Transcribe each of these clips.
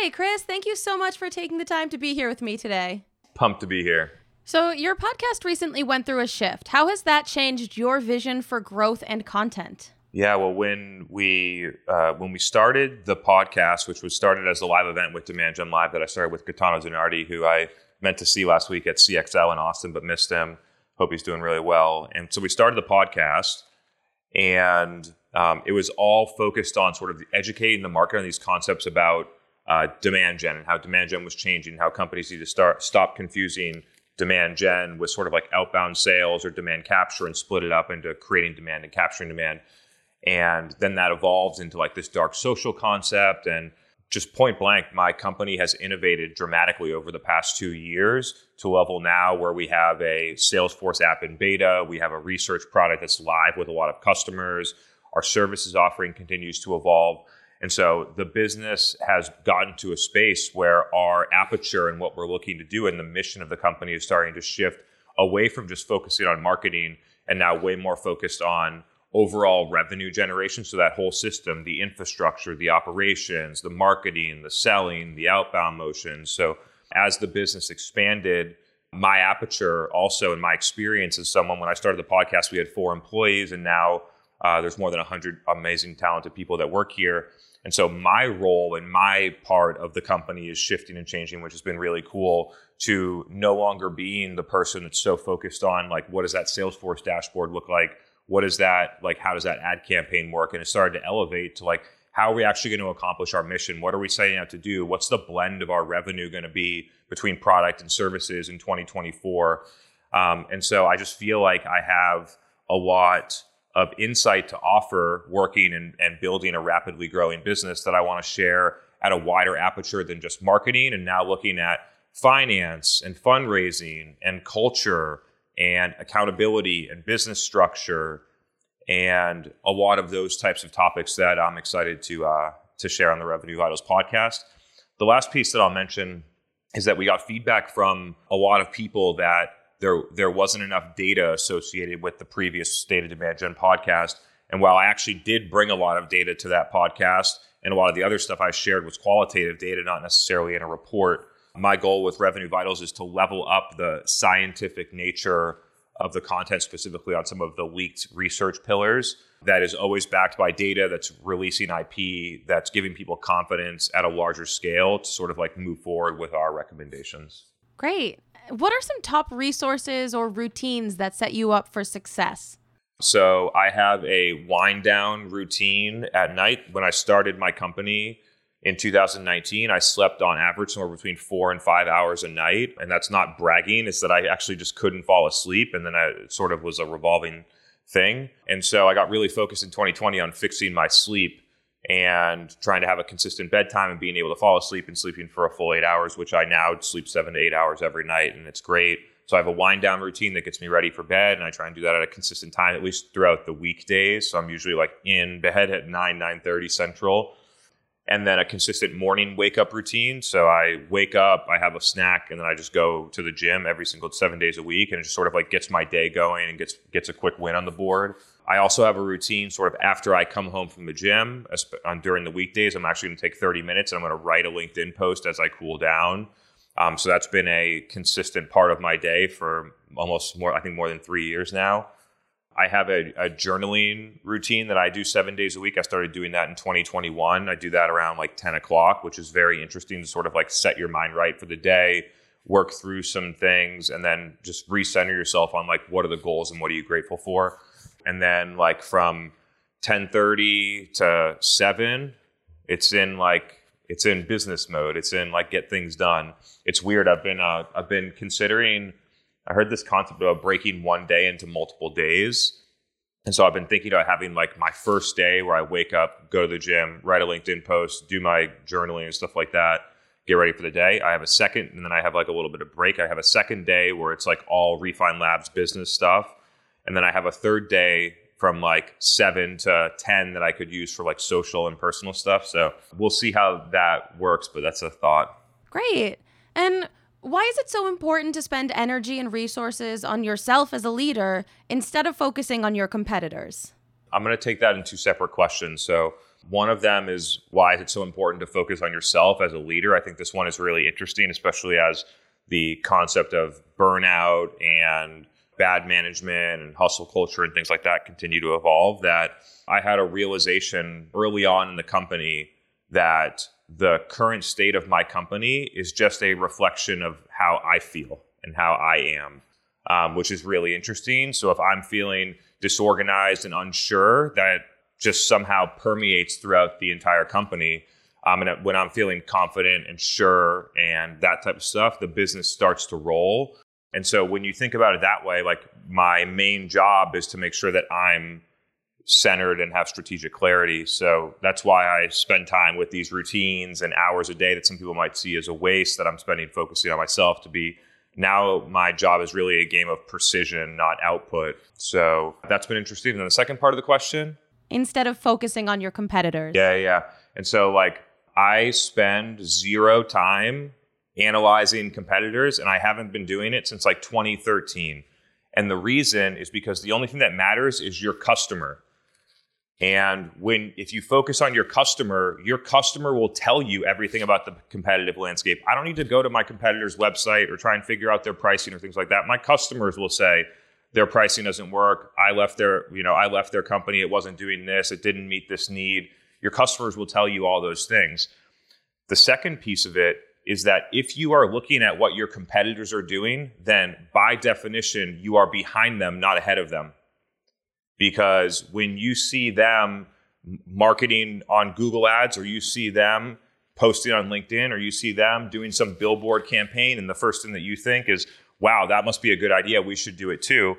Hey, Chris, thank you so much for taking the time to be here with me today. Pumped to be here. So, your podcast recently went through a shift. How has that changed your vision for growth and content? Yeah, well, when we uh, when we started the podcast, which was started as a live event with Demand Gen Live that I started with Gaetano DiNardi, who I meant to see last week at CXL in Austin, but missed him. Hope he's doing really well. And so we started the podcast, and um, it was all focused on sort of educating the market on these concepts about uh, demand gen and how demand gen was changing, how companies need to start stop confusing demand gen with sort of like outbound sales or demand capture and split it up into creating demand and capturing demand. And then that evolves into like this dark social concept. And just point blank, my company has innovated dramatically over the past two years to a level now where we have a Salesforce app in beta, we have a research product that's live with a lot of customers, our services offering continues to evolve. And so the business has gotten to a space where our aperture and what we're looking to do and the mission of the company is starting to shift away from just focusing on marketing and now way more focused on overall revenue generation. So that whole system, the infrastructure, the operations, the marketing, the selling, the outbound motion. So as the business expanded, my aperture also in my experience as someone when I started the podcast, we had four employees and now uh, there's more than 100 amazing, talented people that work here. And so my role and my part of the company is shifting and changing, which has been really cool to no longer being the person that's so focused on like, what does that Salesforce dashboard look like? what is that like how does that ad campaign work and it started to elevate to like how are we actually going to accomplish our mission what are we setting out to do what's the blend of our revenue going to be between product and services in 2024 um, and so i just feel like i have a lot of insight to offer working and, and building a rapidly growing business that i want to share at a wider aperture than just marketing and now looking at finance and fundraising and culture and accountability and business structure and a lot of those types of topics that I'm excited to uh, to share on the Revenue Vitals podcast. The last piece that I'll mention is that we got feedback from a lot of people that there there wasn't enough data associated with the previous State of Demand Gen podcast. And while I actually did bring a lot of data to that podcast, and a lot of the other stuff I shared was qualitative data, not necessarily in a report, my goal with Revenue Vitals is to level up the scientific nature of the content, specifically on some of the leaked research pillars, that is always backed by data that's releasing IP, that's giving people confidence at a larger scale to sort of like move forward with our recommendations. Great. What are some top resources or routines that set you up for success? So, I have a wind down routine at night. When I started my company, in 2019, I slept on average somewhere between four and five hours a night. And that's not bragging, it's that I actually just couldn't fall asleep. And then I, it sort of was a revolving thing. And so I got really focused in 2020 on fixing my sleep and trying to have a consistent bedtime and being able to fall asleep and sleeping for a full eight hours, which I now sleep seven to eight hours every night. And it's great. So I have a wind down routine that gets me ready for bed, and I try and do that at a consistent time, at least throughout the weekdays. So I'm usually like in bed at nine, nine thirty central, and then a consistent morning wake up routine. So I wake up, I have a snack, and then I just go to the gym every single seven days a week, and it just sort of like gets my day going and gets gets a quick win on the board. I also have a routine sort of after I come home from the gym on during the weekdays. I'm actually going to take 30 minutes and I'm going to write a LinkedIn post as I cool down. Um, so that's been a consistent part of my day for almost more, I think, more than three years now. I have a, a, journaling routine that I do seven days a week. I started doing that in 2021. I do that around like 10 o'clock, which is very interesting to sort of like set your mind right for the day, work through some things, and then just recenter yourself on like what are the goals and what are you grateful for. And then like from 10:30 to 7, it's in like it's in business mode. It's in like get things done. It's weird. I've been uh, I've been considering I heard this concept about breaking one day into multiple days. And so I've been thinking about having like my first day where I wake up, go to the gym, write a LinkedIn post, do my journaling and stuff like that, get ready for the day. I have a second, and then I have like a little bit of break. I have a second day where it's like all Refine Labs business stuff. And then I have a third day from like seven to 10 that I could use for like social and personal stuff. So we'll see how that works, but that's a thought. Great. And why is it so important to spend energy and resources on yourself as a leader instead of focusing on your competitors? I'm going to take that in two separate questions. So, One of them is why is it so important to focus on yourself as a leader? I think this one is really interesting, especially as the concept of burnout and bad management and hustle culture and things like that continue to evolve. That I had a realization early on in the company that the current state of my company is just a reflection of how I feel and how I am, um, which is really interesting. So if I'm feeling disorganized and unsure, that just somehow permeates throughout the entire company. Um, and when I'm feeling confident and sure and that type of stuff, the business starts to roll. And so when you think about it that way, like my main job is to make sure that I'm centered and have strategic clarity. So that's why I spend time with these routines and hours a day that some people might see as a waste that I'm spending focusing on myself to be now my job is really a game of precision, not output. So that's been interesting. And then the second part of the question? Instead of focusing on your competitors. Yeah, yeah. And so like I spend zero time analyzing competitors and I haven't been doing it since like 2013. And the reason is because the only thing that matters is your customer. And when if you focus on your customer, your customer will tell you everything about the competitive landscape. I don't need to go to my competitor's website or try and figure out their pricing or things like that. My customers will say their pricing doesn't work. I left their, you know, I left their company. It wasn't doing this. It didn't meet this need. Your customers will tell you all those things. The second piece of it is that if you are looking at what your competitors are doing, then by definition, you are behind them, not ahead of them because when you see them marketing on Google Ads or you see them posting on LinkedIn or you see them doing some billboard campaign and the first thing that you think is, wow, that must be a good idea. We should do it too.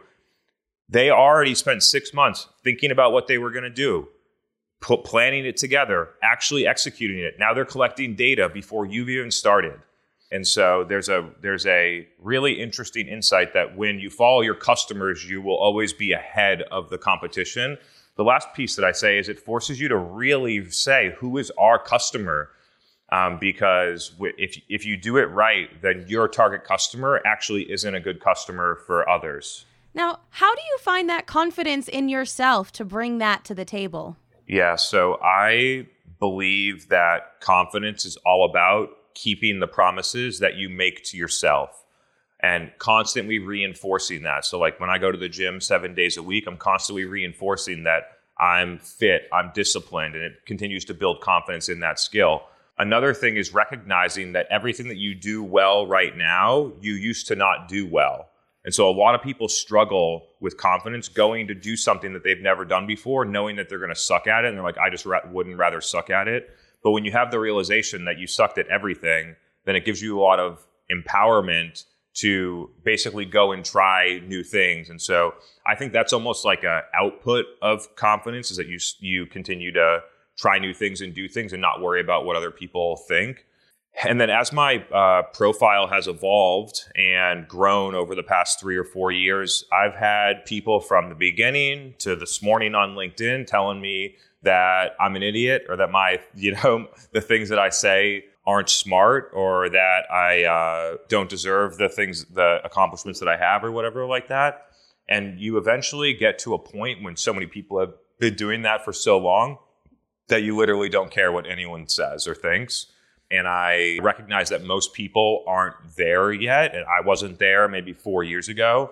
They already spent six months thinking about what they were going to do, planning it together, actually executing it. Now they're collecting data before you've even started. And so there's a there's a really interesting insight that when you follow your customers, you will always be ahead of the competition. The last piece that I say is it forces you to really say who is our customer, um, because if if you do it right, then your target customer actually isn't a good customer for others. Now, how do you find that confidence in yourself to bring that to the table? Yeah, so I believe that confidence is all about keeping the promises that you make to yourself and constantly reinforcing that. So, like when I go to the gym seven days a week, I'm constantly reinforcing that I'm fit, I'm disciplined, and it continues to build confidence in that skill. Another thing is recognizing that everything that you do well right now, you used to not do well. And so a lot of people struggle with confidence going to do something that they've never done before, knowing that they're going to suck at it. And they're like, I just ra- wouldn't rather suck at it. But when you have the realization that you sucked at everything, then it gives you a lot of empowerment to basically go and try new things. And so I think that's almost like a output of confidence is that you you continue to try new things and do things and not worry about what other people think. And then as my uh, profile has evolved and grown over the past three or four years, I've had people from the beginning to this morning on LinkedIn telling me that I'm an idiot or that my, you know, the things that I say aren't smart or that I uh, don't deserve the things, the accomplishments that I have or whatever like that. And you eventually get to a point when so many people have been doing that for so long that you literally don't care what anyone says or thinks. And I recognize that most people aren't there yet. And I wasn't there maybe four years ago.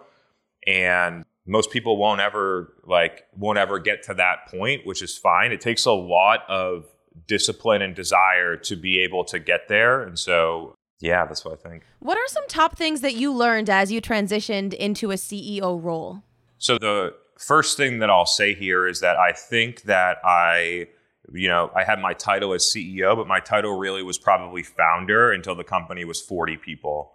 And most people won't ever like won't ever get to that point which is fine it takes a lot of discipline and desire to be able to get there and so yeah that's what i think what are some top things that you learned as you transitioned into a ceo role so the first thing that i'll say here is that i think that i you know i had my title as ceo but my title really was probably founder until the company was 40 people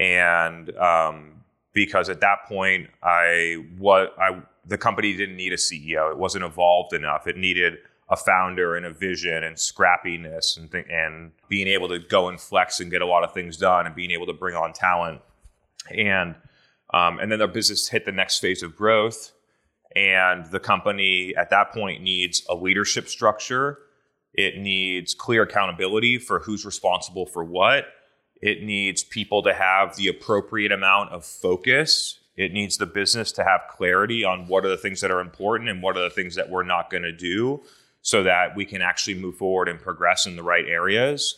and um, because at that point I what I the company didn't need a CEO. It wasn't evolved enough. It needed a founder and a vision and scrappiness and th- and being able to go and flex and get a lot of things done and being able to bring on talent and um, and then the business hit the next phase of growth and the company at that point needs a leadership structure it needs clear accountability for who's responsible for what it needs people to have the appropriate amount of focus. It needs the business to have clarity on what are the things that are important and what are the things that we're not going to do. so that we can actually move forward and progress in the right areas.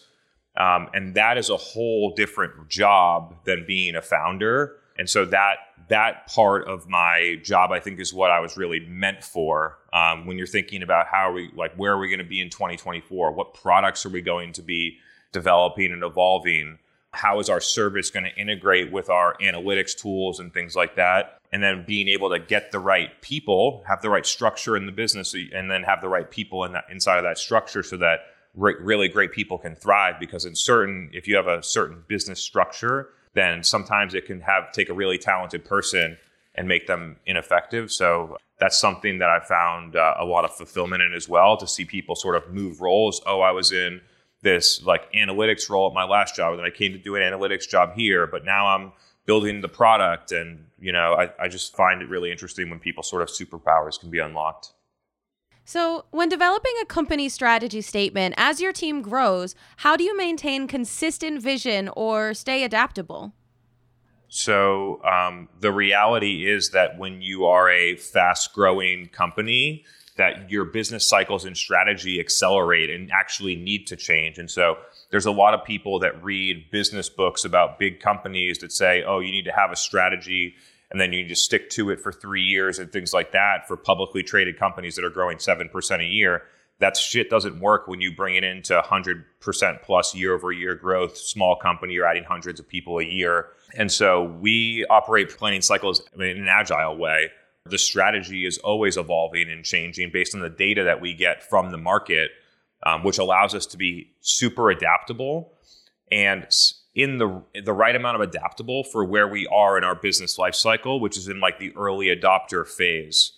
Um, and that is a whole different job than being a founder. And so that that part of my job, I think, is what I was really meant for. Um, when you're thinking about how are we, like, where are we going to be in 2024? What products are we going to be developing and evolving? How is our service going to integrate with our analytics tools and things like that? And then being able to get the right people, have the right structure in the business, and then have the right people in that inside of that structure, so that re- really great people can thrive. Because in certain, if you have a certain business structure, then sometimes it can have take a really talented person and make them ineffective. So that's something that I found uh, a lot of fulfillment in as well to see people sort of move roles. Oh, I was in this like analytics role at my last job, and then I came to do an analytics job here, but now I'm building the product. And, you know, I, I just find it really interesting when people sort of superpowers can be unlocked. So, when developing a company strategy statement, as your team grows, how do you maintain consistent vision or stay adaptable? So, um, the reality is that when you are a fast growing company, that your business cycles and strategy accelerate and actually need to change. And so, there's a lot of people that read business books about big companies that say, oh, you need to have a strategy and then you just stick to it for three years and things like that for publicly traded companies that are growing 7% a year. That shit doesn't work when you bring it into 100% plus year over year growth. Small company, you're adding hundreds of people a year. And so we operate planning cycles in an agile way. The strategy is always evolving and changing based on the data that we get from the market, um, which allows us to be super adaptable and in the the right amount of adaptable for where we are in our business life cycle, which is in like the early adopter phase.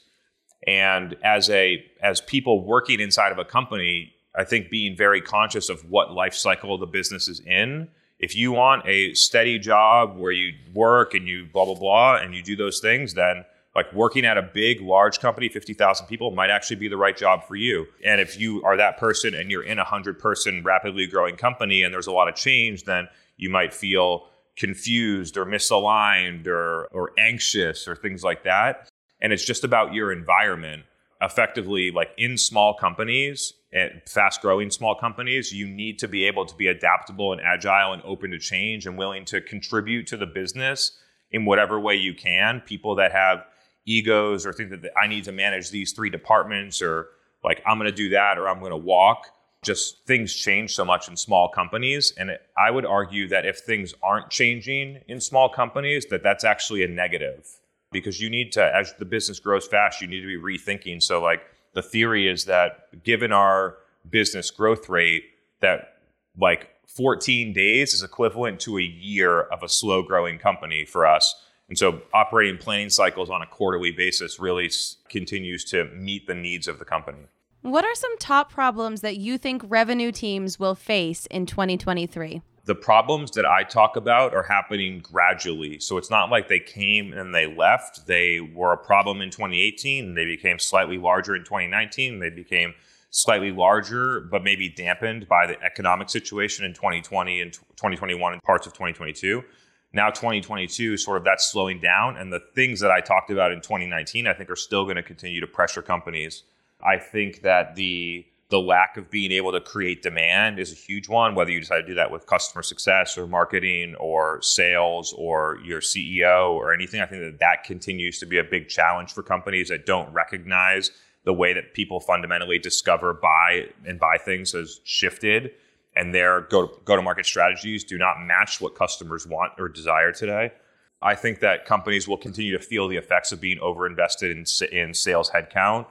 And as a as people working inside of a company, I think being very conscious of what life cycle the business is in. If you want a steady job where you work and you blah blah blah and you do those things, then like working at a big large company 50,000 people might actually be the right job for you. And if you are that person and you're in a 100 person rapidly growing company and there's a lot of change, then you might feel confused or misaligned or, or anxious or things like that. And it's just about your environment. Effectively, like in small companies eh, and fast growing small companies, you need to be able to be adaptable and agile and open to change and willing to contribute to the business in whatever way you can. People that have egos or think that I need to manage these three departments or like I'm going to do that or I'm going to walk just things change so much in small companies and it, i would argue that if things aren't changing in small companies that that's actually a negative. Because you need to as the business grows fast you need to be rethinking. So like the theory is that given our business growth rate that like 14 days is equivalent to a year of a slow growing company for us. And so operating planning cycles on a quarterly basis really continues to meet the needs of the company what are some top problems that you think revenue teams will face in 2023? The problems that I talk about are happening gradually. So it's not like they came and they left. They were a problem in 2018, and they became slightly larger in 2019, they became slightly larger, but maybe dampened by the economic situation in 2020 and 2021 and parts of 2022. Now 2022, sort of that's slowing down. And the things that I talked about in 2019, I think are still going to continue to pressure companies I think that the the lack of being able to create demand is a huge one, whether you decide to do that with customer success or marketing or sales or your CEO or anything. I think that that continues to be a big challenge for companies that don't recognize the way that people fundamentally discover, buy, and buy things has shifted, and their go go to market strategies do not match what customers want or desire today. I think that companies will continue to feel the effects of being overinvested in, in sales headcount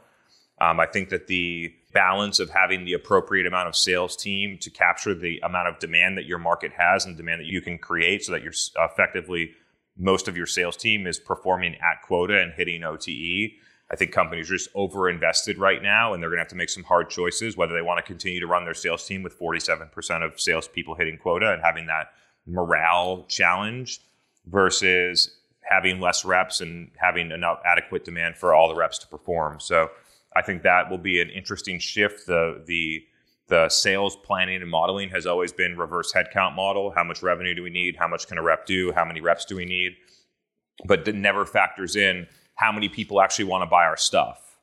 um, I think that the balance of having the appropriate amount of sales team to capture the amount of demand that your market has and demand that you can create so that you're effectively most of your sales team is performing at quota and hitting OTE. I think companies are just over invested right now and they're going to have to make some hard choices whether they want to continue to run their sales team with 47% of salespeople hitting quota and having that morale challenge versus having less reps and having enough adequate demand for all the reps to perform. So I think that will be an interesting shift. The the the sales planning and modeling has always been reverse headcount model. How much revenue do we need? How much can a rep do? How many reps do we need? But it never factors in how many people actually want to buy our stuff.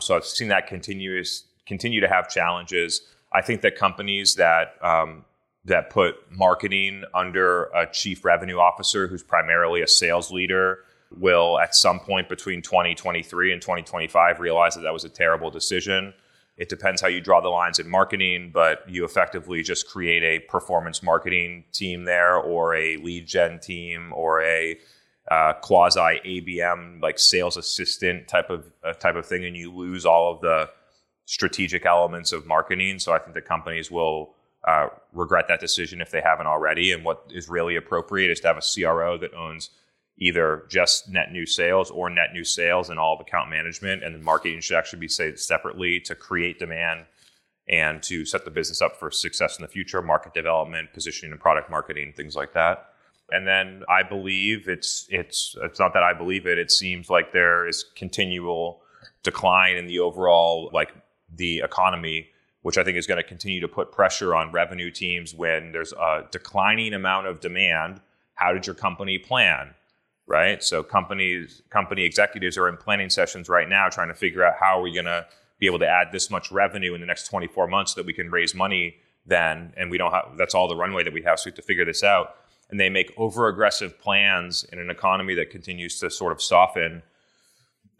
So I've seen that continuous continue to have challenges. I think that companies that um, that put marketing under a chief revenue officer who's primarily a sales leader will at some point between 2023 and 2025 realize that that was a terrible decision. It depends how you draw the lines in marketing, but you effectively just create a performance marketing team there or a lead gen team or a uh, quasi ABM like sales assistant type of uh, type of thing, and you lose all of the strategic elements of marketing. So I think the companies will uh, regret that decision if they haven't already. And what is really appropriate is to have a CRO that owns either just net new sales or net new sales and all of account management, and marketing should actually be saved separately to create demand and to set the business up for success in the future, market development, positioning and product marketing, things like that. And then I believe it's it's it's not that I believe it. It seems like there is continual decline in the overall like the economy, which I think is going to continue to put pressure on revenue teams when there's a declining amount of demand. How did your company plan? Right. So companies company executives are in planning sessions right now trying to figure out how are we going to be able to add this much revenue in the next 24 months so that we can raise money then and we don't have that's all the runway that we have so we have to figure this out and they make over aggressive plans in an economy that continues to sort of soften.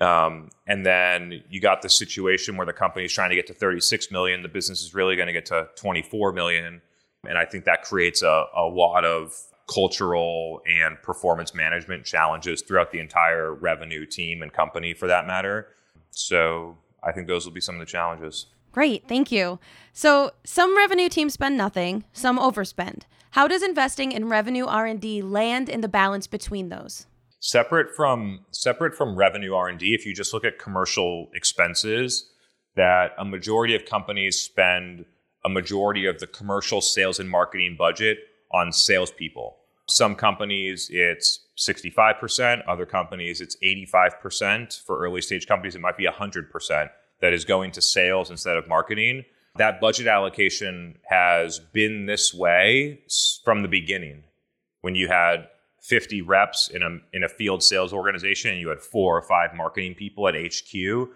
Um, and then you got the situation where the company is trying to get to 36 million, the business is really going to get to 24 million. And I think that creates a, a lot of cultural and performance management challenges throughout the entire revenue team and company for that matter. So I think those will be some of the challenges. Great, thank you. So, some revenue teams spend nothing, some overspend. How does investing in revenue R&D land in the balance between those? Separate from separate from revenue R&D, if you just look at commercial expenses, that a majority of companies spend a majority of the commercial sales and marketing budget on salespeople. Some companies it's 65%, other companies it's 85%. For early stage companies, it might be 100% that is going to sales instead of marketing. That budget allocation has been this way from the beginning. When you had 50 reps in a in a field sales organization and you had four or five marketing people at HQ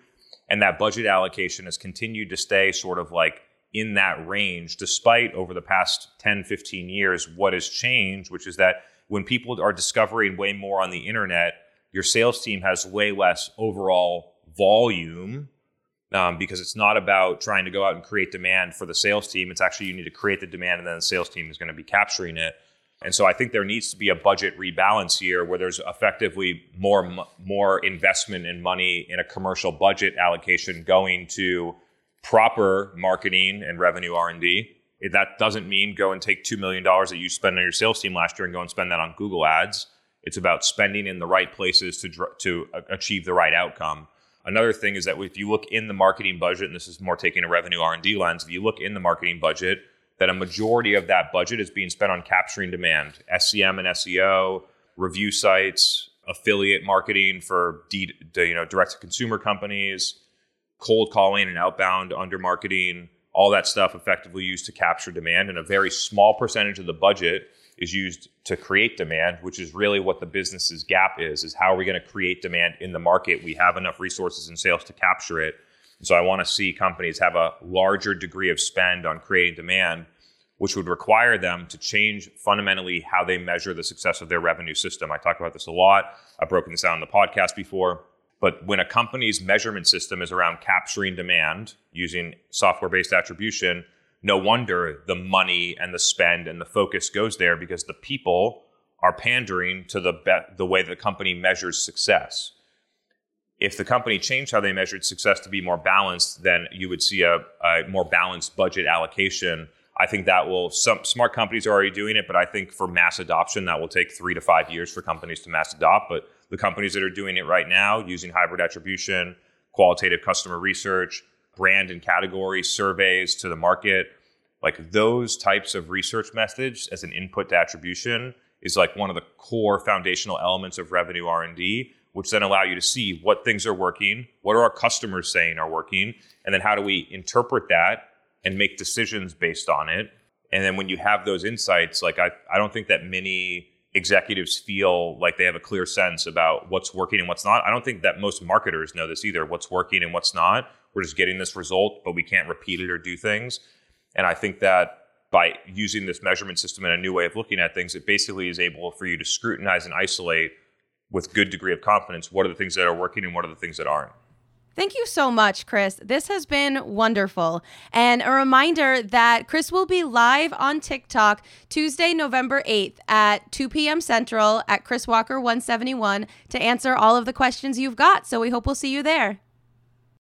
and that budget allocation has continued to stay sort of like in that range despite over the past 10 15 years what has changed which is that when people are discovering way more on the internet your sales team has way less overall volume um, because it's not about trying to go out and create demand for the sales team. It's actually you need to create the demand, and then the sales team is going to be capturing it. And so I think there needs to be a budget rebalance here, where there's effectively more more investment and money in a commercial budget allocation going to proper marketing and revenue R and D. That doesn't mean go and take two million dollars that you spent on your sales team last year and go and spend that on Google Ads. It's about spending in the right places to to achieve the right outcome. Another thing is that if you look in the marketing budget, and this is more taking a revenue R&D lens, if you look in the marketing budget, that a majority of that budget is being spent on capturing demand, SEM and SEO, review sites, affiliate marketing for D, you know direct to consumer companies, cold calling and outbound under marketing, all that stuff effectively used to capture demand, and a very small percentage of the budget is used to create demand, which is really what the business's gap is, is how are we going to create demand in the market? We have enough resources and sales to capture it. So I want to see companies have a larger degree of spend on creating demand, which would require them to change fundamentally how they measure the success of their revenue system. I talk about this a lot. I've broken this out in the podcast before. But when a company's measurement system is around capturing demand using software based attribution, no wonder the money and the spend and the focus goes there because the people are pandering to the be- the way the company measures success. If the company changed how they measured success to be more balanced, then you would see a, a more balanced budget allocation. I think that will some smart companies are already doing it, but I think for mass adoption that will take three to five years for companies to mass adopt. But the companies that are doing it right now using hybrid attribution, qualitative customer research, brand and category surveys to the market. Like those types of research methods as an input to attribution is like one of the core foundational elements of revenue r&d which then allow you to see what things are working what are our customers saying are working and then how do we interpret that and make decisions based on it. And then when you have those insights like i, I don't think that many executives feel like they have a clear sense about what's working and what's not. I don't think that most marketers know this either, what's working and what's not. We're just getting this result, but we can't repeat it or do things. And I think that by using this measurement system and a new way of looking at things, it basically is able for you to scrutinize and isolate with good degree of confidence what are the things that are working and what are the things that aren't. Thank you so much, Chris. This has been wonderful. And a reminder that Chris will be live on TikTok Tuesday, November 8th at 2 p.m. Central at Chris Walker 171 to answer all of the questions you've got. So we hope we'll see you there.